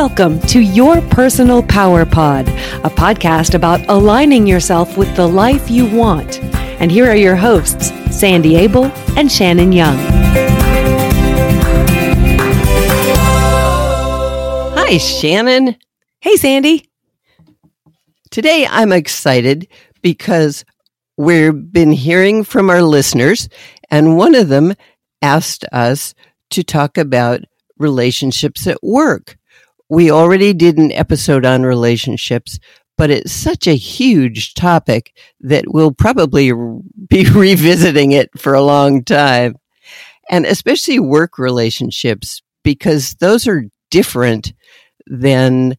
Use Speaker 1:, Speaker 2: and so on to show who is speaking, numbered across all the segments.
Speaker 1: Welcome to Your Personal Power Pod, a podcast about aligning yourself with the life you want. And here are your hosts, Sandy Abel and Shannon Young.
Speaker 2: Hi, Shannon.
Speaker 1: Hey, Sandy.
Speaker 2: Today I'm excited because we've been hearing from our listeners, and one of them asked us to talk about relationships at work. We already did an episode on relationships, but it's such a huge topic that we'll probably be revisiting it for a long time. And especially work relationships, because those are different than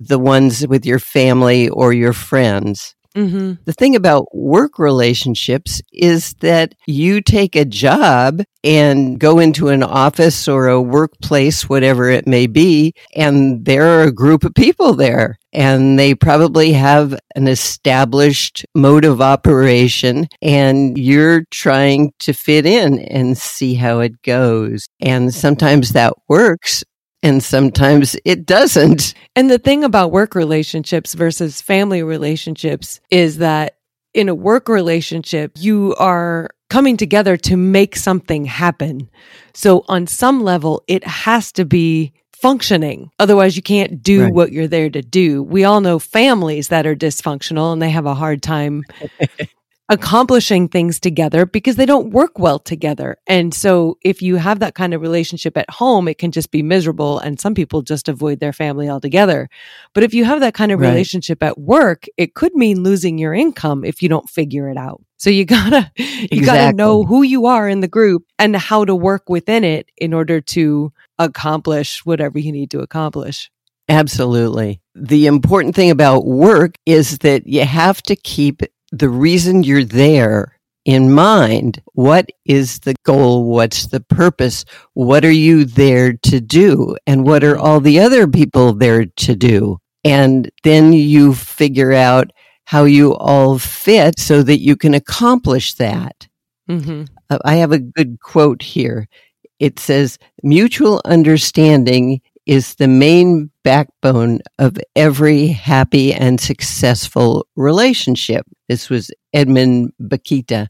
Speaker 2: the ones with your family or your friends. Mm-hmm. The thing about work relationships is that you take a job and go into an office or a workplace, whatever it may be, and there are a group of people there. And they probably have an established mode of operation, and you're trying to fit in and see how it goes. And sometimes that works, and sometimes it doesn't.
Speaker 1: And the thing about work relationships versus family relationships is that in a work relationship, you are coming together to make something happen. So on some level, it has to be functioning. Otherwise, you can't do right. what you're there to do. We all know families that are dysfunctional and they have a hard time accomplishing things together because they don't work well together. And so if you have that kind of relationship at home, it can just be miserable and some people just avoid their family altogether. But if you have that kind of right. relationship at work, it could mean losing your income if you don't figure it out. So you gotta, you exactly. gotta know who you are in the group and how to work within it in order to accomplish whatever you need to accomplish.
Speaker 2: Absolutely. The important thing about work is that you have to keep the reason you're there in mind. What is the goal? What's the purpose? What are you there to do? And what are all the other people there to do? And then you figure out how you all fit so that you can accomplish that. Mm-hmm. Uh, I have a good quote here. It says, mutual understanding is the main backbone of every happy and successful relationship. This was Edmund Bakita.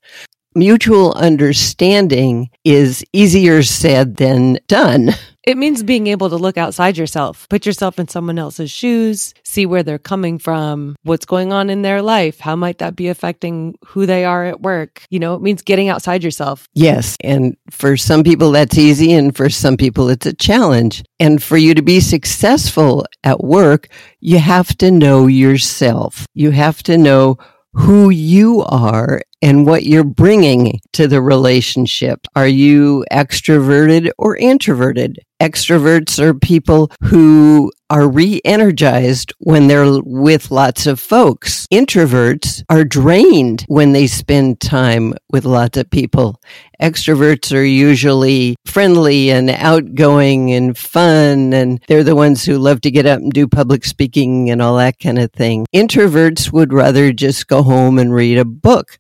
Speaker 2: Mutual understanding is easier said than done.
Speaker 1: It means being able to look outside yourself, put yourself in someone else's shoes, see where they're coming from, what's going on in their life, how might that be affecting who they are at work. You know, it means getting outside yourself.
Speaker 2: Yes. And for some people, that's easy. And for some people, it's a challenge. And for you to be successful at work, you have to know yourself. You have to know who you are and what you're bringing to the relationship. Are you extroverted or introverted? Extroverts are people who are re-energized when they're with lots of folks. Introverts are drained when they spend time with lots of people. Extroverts are usually friendly and outgoing and fun, and they're the ones who love to get up and do public speaking and all that kind of thing. Introverts would rather just go home and read a book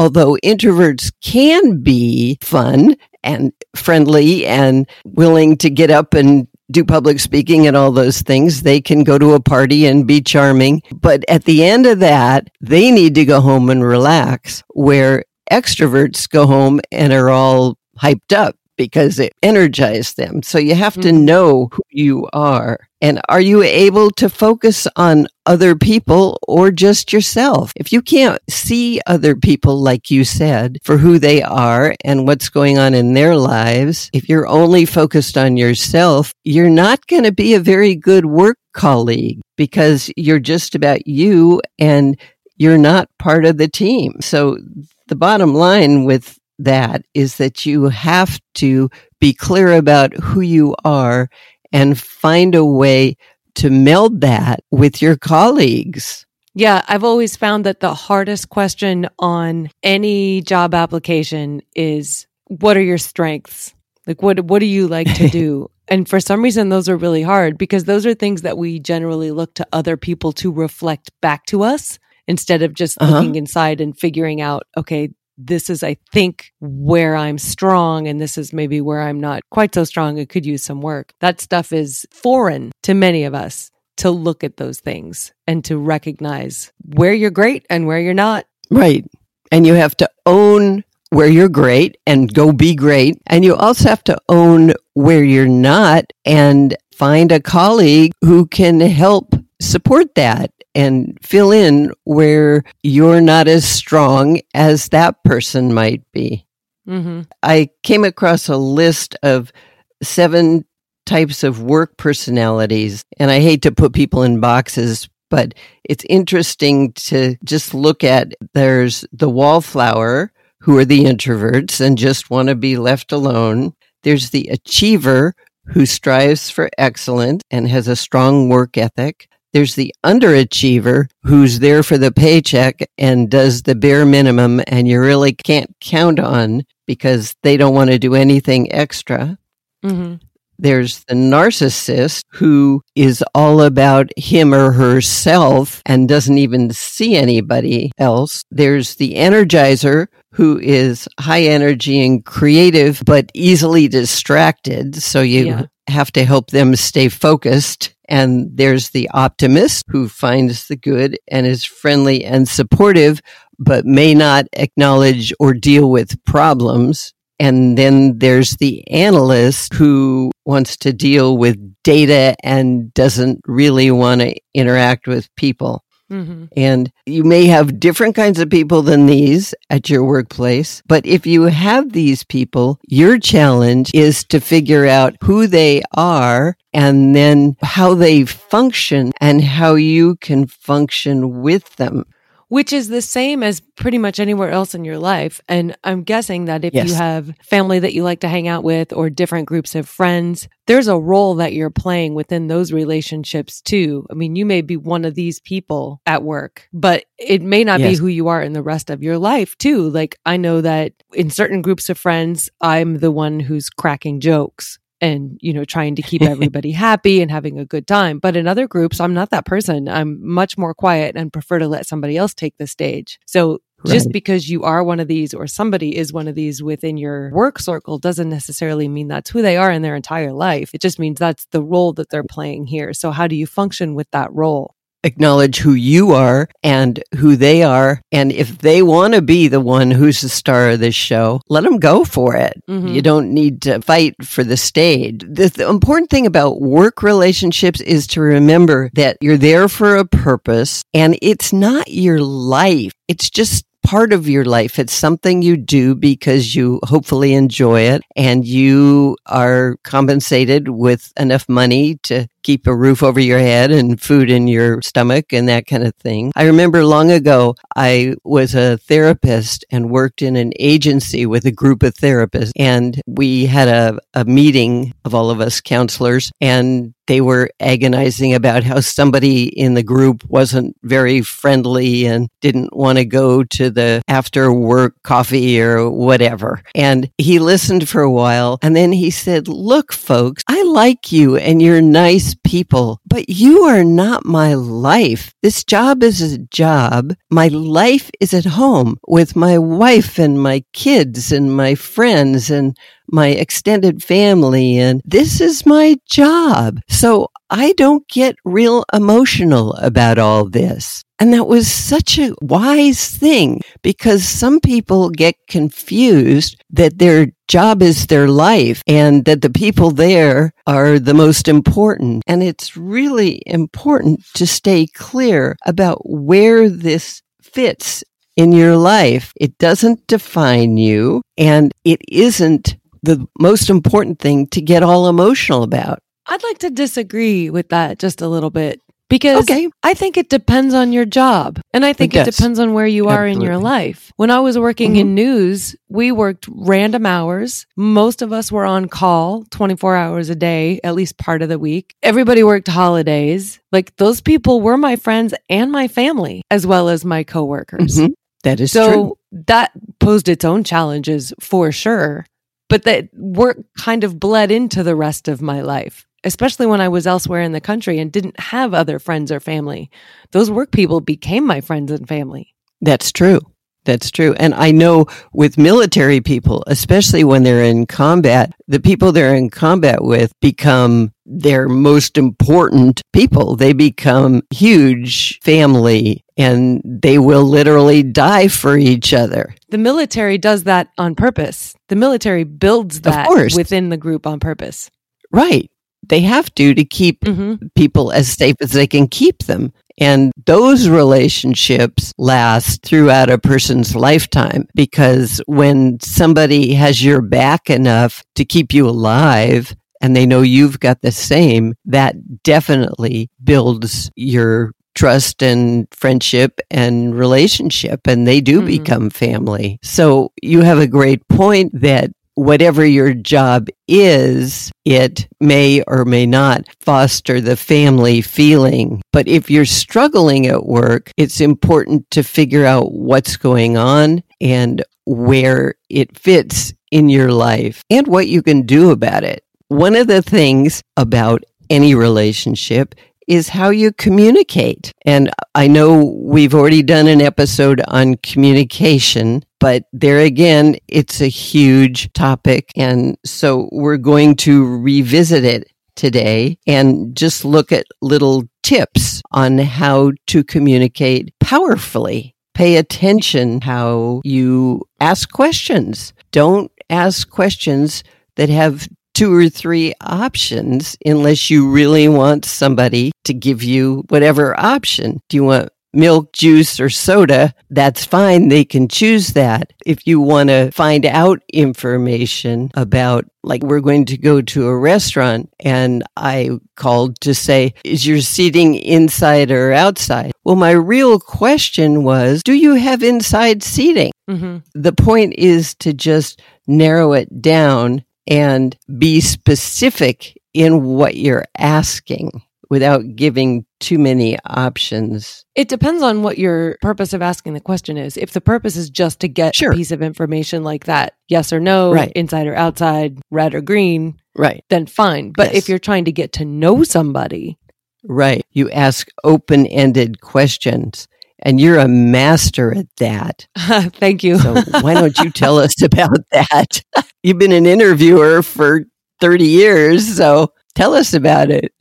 Speaker 2: although introverts can be fun and friendly and willing to get up and do public speaking and all those things. They can go to a party and be charming. But at the end of that, they need to go home and relax, where extroverts go home and are all hyped up because it energized them. So you have to mm-hmm. know who you are. And are you able to focus on other people or just yourself? If you can't see other people, like you said, for who they are and what's going on in their lives, if you're only focused on yourself, you're not going to be a very good work colleague because you're just about you and you're not part of the team. So the bottom line with that is that you have to be clear about who you are and find a way to meld that with your colleagues.
Speaker 1: Yeah, I've always found that the hardest question on any job application is what are your strengths? Like what what do you like to do? and for some reason those are really hard because those are things that we generally look to other people to reflect back to us instead of just uh-huh. looking inside and figuring out okay, this is, I think, where I'm strong and this is maybe where I'm not quite so strong and could use some work. That stuff is foreign to many of us to look at those things and to recognize where you're great and where you're not.
Speaker 2: Right. And you have to own where you're great and go be great. And you also have to own where you're not and find a colleague who can help support that and fill in where you're not as strong as that person might be. Mm-hmm. I came across a list of seven types of work personalities, and I hate to put people in boxes, but it's interesting to just look at there's the wallflower who are the introverts and just want to be left alone. There's the achiever who strives for excellence and has a strong work ethic. There's the underachiever who's there for the paycheck and does the bare minimum and you really can't count on because they don't want to do anything extra. Mm-hmm. There's the narcissist who is all about him or herself and doesn't even see anybody else. There's the energizer who is high energy and creative, but easily distracted. So you yeah. have to help them stay focused. And there's the optimist who finds the good and is friendly and supportive, but may not acknowledge or deal with problems. And then there's the analyst who wants to deal with data and doesn't really want to interact with people. Mm-hmm. And you may have different kinds of people than these at your workplace. But if you have these people, your challenge is to figure out who they are and then how they function and how you can function with them
Speaker 1: which is the same as pretty much anywhere else in your life. And I'm guessing that if
Speaker 2: yes.
Speaker 1: you have family that you like to hang out with or different groups of friends, there's a role that you're playing within those relationships too. I mean, you may be one of these people at work, but it may not yes. be who you are in the rest of your life too. Like I know that in certain groups of friends, I'm the one who's cracking jokes and you know trying to keep everybody happy and having a good time but in other groups i'm not that person i'm much more quiet and prefer to let somebody else take the stage so Right. Just because you are one of these or somebody is one of these within your work circle doesn't necessarily mean that's who they are in their entire life. It just means that's the role that they're playing here. So, how do you function with that role?
Speaker 2: Acknowledge who you are and who they are. And if they want to be the one who's the star of this show, let them go for it. Mm-hmm. You don't need to fight for the stage. The, the, important thing about work relationships is to remember that you're there for a purpose and it's not your life. It's just part of your life. It's something you do because you hopefully enjoy it and you are compensated with enough money to keep a roof over your head and food in your stomach and that kind of thing. I remember long ago, I was a therapist and worked in an agency with a group of therapists and we had a, a meeting of all of us counselors and they were agonizing about how somebody in the group wasn't very friendly and didn't want to go to the after work coffee or whatever. And he listened for a while and then he said, look, folks, like you and you're nice people, but you are not my life. This job is a job. My life is at home with my wife and my kids and my friends and my extended family, and this is my job. So I don't get real emotional about all this. And that was such a wise thing because some people get confused that their job is their life and that the people there are the most important. And it's really important to stay clear about where this fits in your life. It doesn't define you and it isn't the most important thing to get all emotional about.
Speaker 1: I'd like to disagree with that just a little bit because okay. I think it depends on your job. And I think it, it depends on where you are Absolutely. in your life. When I was working mm-hmm. in news, we worked random hours. Most of us were on call 24 hours a day, at least part of the week. Everybody worked holidays. Like those people were my friends and my family, as well as my coworkers. Mm-hmm.
Speaker 2: That is
Speaker 1: so
Speaker 2: true.
Speaker 1: that posed its own challenges for sure but that work kind of bled into the rest of my life, especially when I was elsewhere in the country and didn't have other friends or family. Those work people became my friends and family.
Speaker 2: That's true. That's true. And I know with military people, especially when they're in combat, the people they're in combat with become their most important people. They become huge family and they will literally die for each other.
Speaker 1: The military does that on purpose. The military builds that within the group on purpose.
Speaker 2: Right. They have to to keep mm-hmm. people as safe as they can keep them. And those relationships last throughout a person's lifetime because when somebody has your back enough to keep you alive and they know you've got the same, that definitely builds your trust and friendship and relationship and they do mm-hmm. become family. So you have a great point that whatever your job is, it may or may not foster the family feeling. But if you're struggling at work, it's important to figure out what's going on and where it fits in your life and what you can do about it. One of the things about any relationship is how you communicate. And I know we've already done an episode on communication, but there again, it's a huge topic. And so we're going to revisit it today and just look at little tips on how to communicate powerfully. Pay attention how you ask questions. Don't ask questions that have two or three options unless you really want somebody to give you whatever option. Do you want milk, juice, or soda? That's fine. They can choose that. If you want to find out information about, like, we're going to go to a restaurant and I called to say, is your seating inside or outside? Well, my real question was, do you have inside seating? Mm-hmm. The point is to just narrow it down and be specific in what you're asking without giving too many options.
Speaker 1: It depends on what your purpose of asking the question is. If the purpose is just to get sure. a piece of information like that, yes or no, right. inside or outside, red or green,
Speaker 2: right,
Speaker 1: then fine. But yes. if you're trying to get to know somebody,
Speaker 2: right, you ask open-ended questions and you're a master at that.
Speaker 1: Thank you.
Speaker 2: so why don't you tell us about that? You've been an interviewer for 30 years, so tell us about it.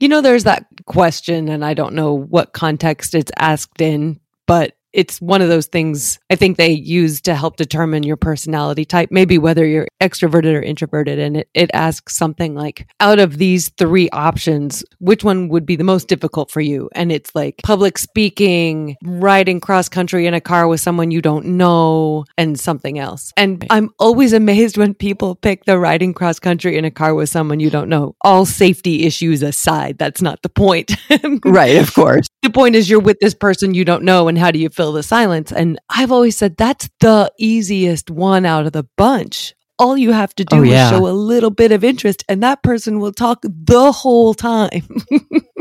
Speaker 1: You know, there's that question, and I don't know what context it's asked in, but it's one of those things I think they use to help determine your personality type, maybe whether you're extroverted or introverted. And it, it asks something like, out of these three options, which one would be the most difficult for you? And it's like public speaking, riding cross country in a car with someone you don't know, and something else. And I'm always amazed when people pick the riding cross country in a car with someone you don't know. All safety issues aside, that's not the point.
Speaker 2: right, of course.
Speaker 1: The point is you're with this person you don't know, and how do you fill the silence. And I've always said that's the easiest one out of the bunch. All you have to oh, do oh, yeah. is show a little bit of interest, and that person will talk the whole time.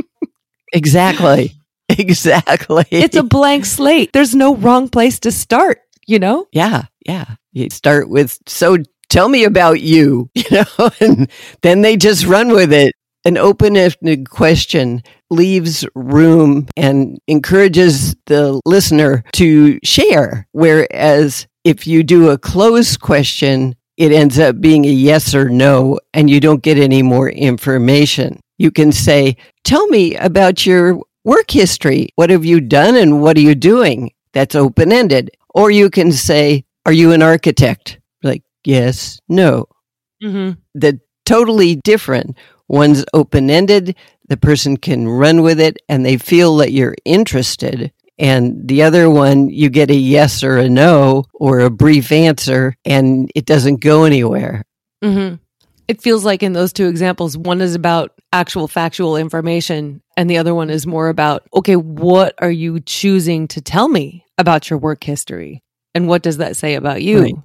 Speaker 2: exactly. Exactly.
Speaker 1: It's a blank slate. There's no wrong place to start, you know?
Speaker 2: Yeah. Yeah. You start with, so tell me about you, you know, and then they just run with it. An open ended question leaves room and encourages the listener to share. Whereas if you do a closed question, it ends up being a yes or no, and you don't get any more information. You can say, Tell me about your work history. What have you done and what are you doing? That's open ended. Or you can say, Are you an architect? Like, yes, no. Mm-hmm. The totally different. One's open ended, the person can run with it, and they feel that you're interested. And the other one, you get a yes or a no or a brief answer, and it doesn't go anywhere. Mm-hmm.
Speaker 1: It feels like in those two examples, one is about actual factual information, and the other one is more about, okay, what are you choosing to tell me about your work history? And what does that say about you? Right.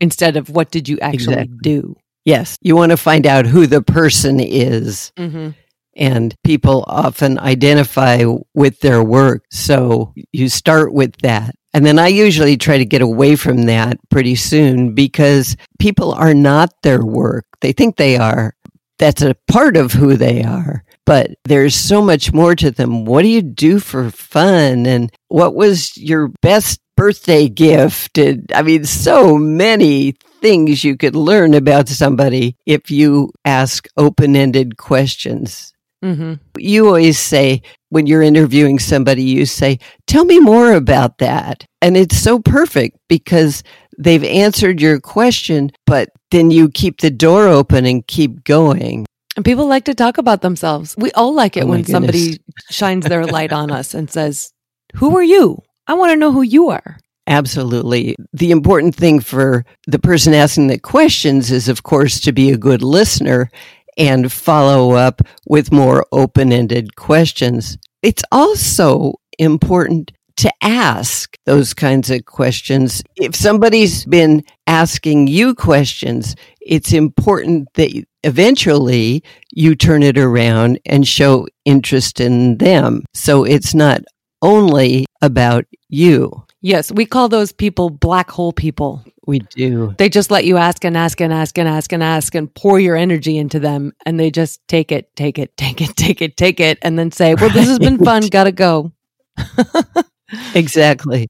Speaker 1: Instead of what did you actually exactly. do?
Speaker 2: Yes. You want to find out who the person is. Mm-hmm. And people often identify with their work. So you start with that. And then I usually try to get away from that pretty soon because people are not their work. They think they are. That's a part of who they are. But there's so much more to them. What do you do for fun? And what was your best birthday gift? And I mean, so many things you could learn about somebody if you ask open ended questions. Mm-hmm. You always say, when you're interviewing somebody, you say, Tell me more about that. And it's so perfect because they've answered your question, but then you keep the door open and keep going.
Speaker 1: And people like to talk about themselves. We all like it oh when goodness. somebody shines their light on us and says, Who are you? I want to know who you are.
Speaker 2: Absolutely. The important thing for the person asking the questions is, of course, to be a good listener and follow up with more open ended questions. It's also important to ask those kinds of questions. If somebody's been asking you questions, it's important that eventually you turn it around and show interest in them. So it's not only about you.
Speaker 1: Yes, we call those people black hole people.
Speaker 2: We do.
Speaker 1: They just let you ask and ask and ask and ask and ask and pour your energy into them and they just take it, take it, take it, take it, take it, and then say, Well, this has been fun, gotta go.
Speaker 2: exactly.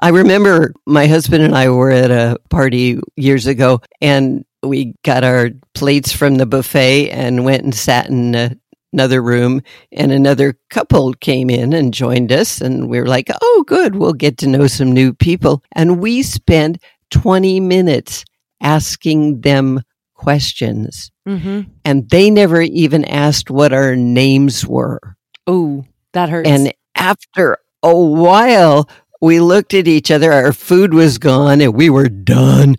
Speaker 2: I remember my husband and I were at a party years ago and we got our plates from the buffet and went and sat in a, another room and another couple came in and joined us and we were like, "Oh, good, we'll get to know some new people." And we spent 20 minutes asking them questions. Mm-hmm. And they never even asked what our names were.
Speaker 1: Oh, that hurts.
Speaker 2: And after a while, we looked at each other. Our food was gone and we were done.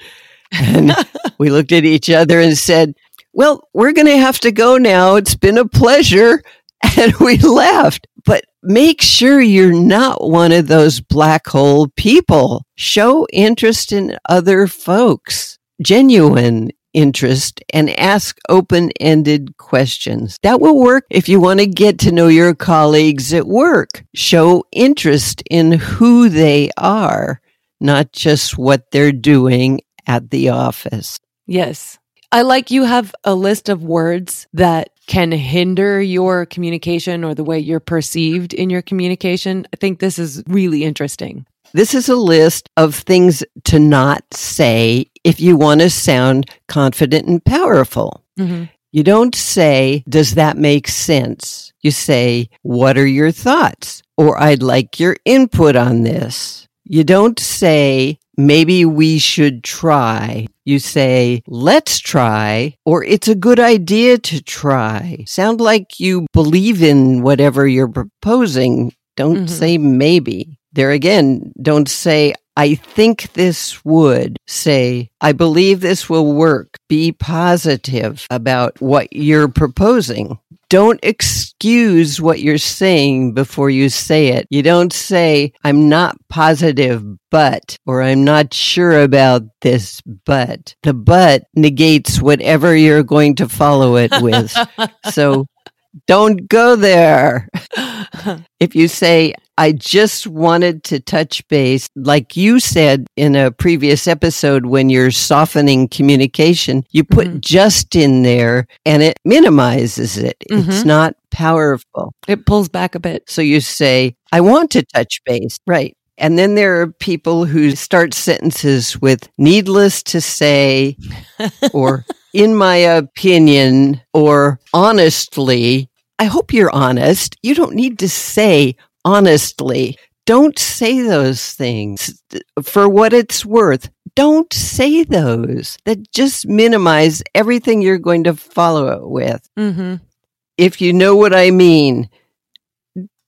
Speaker 2: And we looked at each other and said, Well, we're going to have to go now. It's been a pleasure. And we left. But make sure you're not one of those black hole people. Show interest in other folks, genuine interest, and ask open ended questions. That will work if you want to get to know your colleagues at work. Show interest in who they are, not just what they're doing at the office.
Speaker 1: Yes. I like you have a list of words that can hinder your communication or the way you're perceived in your communication. I think this is really interesting.
Speaker 2: This is a list of things to not say if you want to sound confident and powerful. Mm-hmm. You don't say, Does that make sense? You say, What are your thoughts? Or I'd like your input on this. You don't say, maybe we should try. You say, let's try, or it's a good idea to try. Sound like you believe in whatever you're proposing. Don't mm-hmm. say maybe. There again, don't say, I think this would. Say, I believe this will work. Be positive about what you're proposing. Don't excuse what you're saying before you say it. You don't say, I'm not positive, but, or I'm not sure about this, but. The but negates whatever you're going to follow it with. so don't go there. if you say, I just wanted to touch base, like you said in a previous episode, when you're softening communication, you put mm-hmm. just in there and it minimizes it. Mm-hmm. It's not powerful.
Speaker 1: It pulls back a bit.
Speaker 2: So you say, I want to touch base. Right. And then there are people who start sentences with needless to say or in my opinion or honestly. I hope you're honest. You don't need to say honestly. Don't say those things for what it's worth. Don't say those that just minimize everything you're going to follow it with. Mm-hmm. If you know what I mean,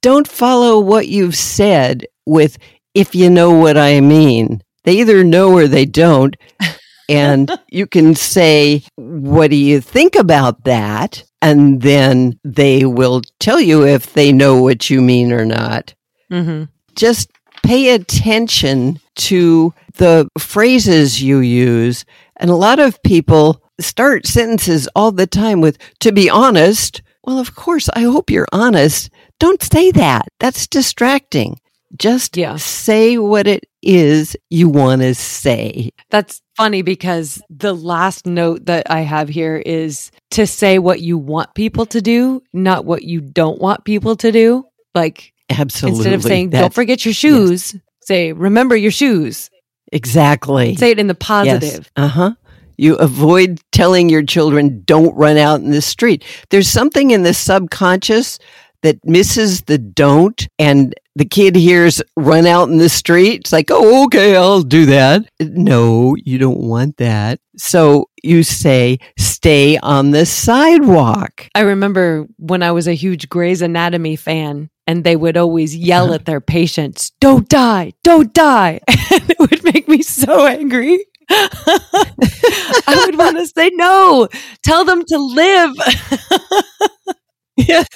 Speaker 2: don't follow what you've said with if you know what I mean. They either know or they don't. And you can say, What do you think about that? And then they will tell you if they know what you mean or not. Mm-hmm. Just pay attention to the phrases you use. And a lot of people start sentences all the time with, to be honest. Well, of course, I hope you're honest. Don't say that. That's distracting. Just yeah. say what it is you want to say.
Speaker 1: That's funny because the last note that I have here is to say what you want people to do, not what you don't want people to do. Like
Speaker 2: Absolutely.
Speaker 1: instead of saying
Speaker 2: That-
Speaker 1: don't forget your shoes, say remember your shoes.
Speaker 2: Exactly.
Speaker 1: Say it in the positive.
Speaker 2: Uh huh. You avoid telling your children, don't run out in the street. There's something in the subconscious that misses the don't, and the kid hears run out in the street. It's like, oh, okay, I'll do that. No, you don't want that. So you say, stay on the sidewalk.
Speaker 1: I remember when I was a huge Grey's Anatomy fan and they would always yell at their patients, don't die, don't die. And it would make me so angry. I would want to say, no, tell them to live.
Speaker 2: Yes,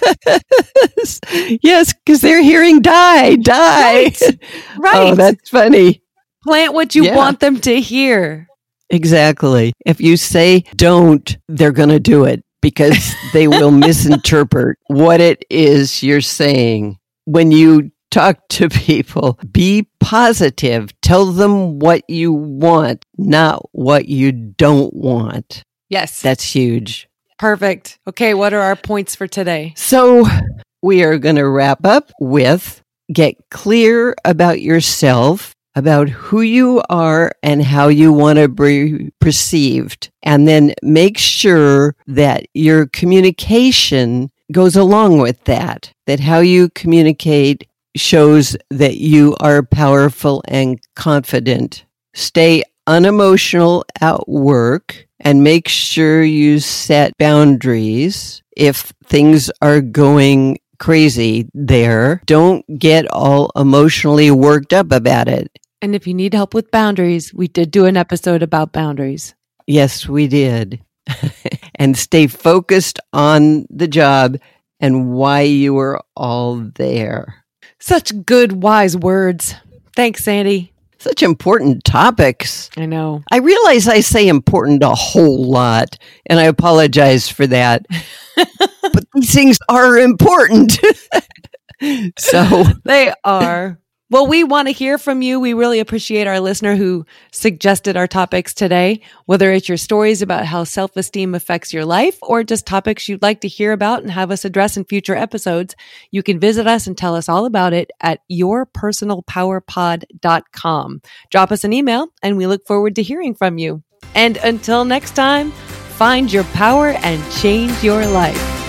Speaker 2: yes, because they're hearing die, die.
Speaker 1: Right. right.
Speaker 2: Oh, that's funny.
Speaker 1: Plant what you
Speaker 2: Yeah.
Speaker 1: want them to hear.
Speaker 2: Exactly. If you say don't, they're going to do it because they will misinterpret what it is you're saying. When you talk to people, be positive. Tell them what you want, not what you don't want.
Speaker 1: Yes.
Speaker 2: That's huge.
Speaker 1: Perfect. Okay. What are our points for today?
Speaker 2: So we are going to wrap up with get clear about yourself, about who you are and how you want to be perceived. And then make sure that your communication goes along with that, that how you communicate shows that you are powerful and confident. Stay unemotional at work and make sure you set boundaries if things are going crazy there. Don't get all emotionally worked up about it.
Speaker 1: And if you need help with boundaries, we did do an episode about boundaries.
Speaker 2: Yes, we did. and stay focused on the job and why you are all there.
Speaker 1: Such good, wise words. Thanks, Sandy.
Speaker 2: Such important topics.
Speaker 1: I know.
Speaker 2: I realize I say important a whole lot, and I apologize for that. but these things are important. so,
Speaker 1: They are. Well, we want to hear from you. We really appreciate our listener who suggested our topics today, whether it's your stories about how self esteem affects your life or just topics you'd like to hear about and have us address in future episodes. You can visit us and tell us all about it at yourpersonalpowerpod.com. Drop us an email and we look forward to hearing from you. And until next time, find your power and change your life.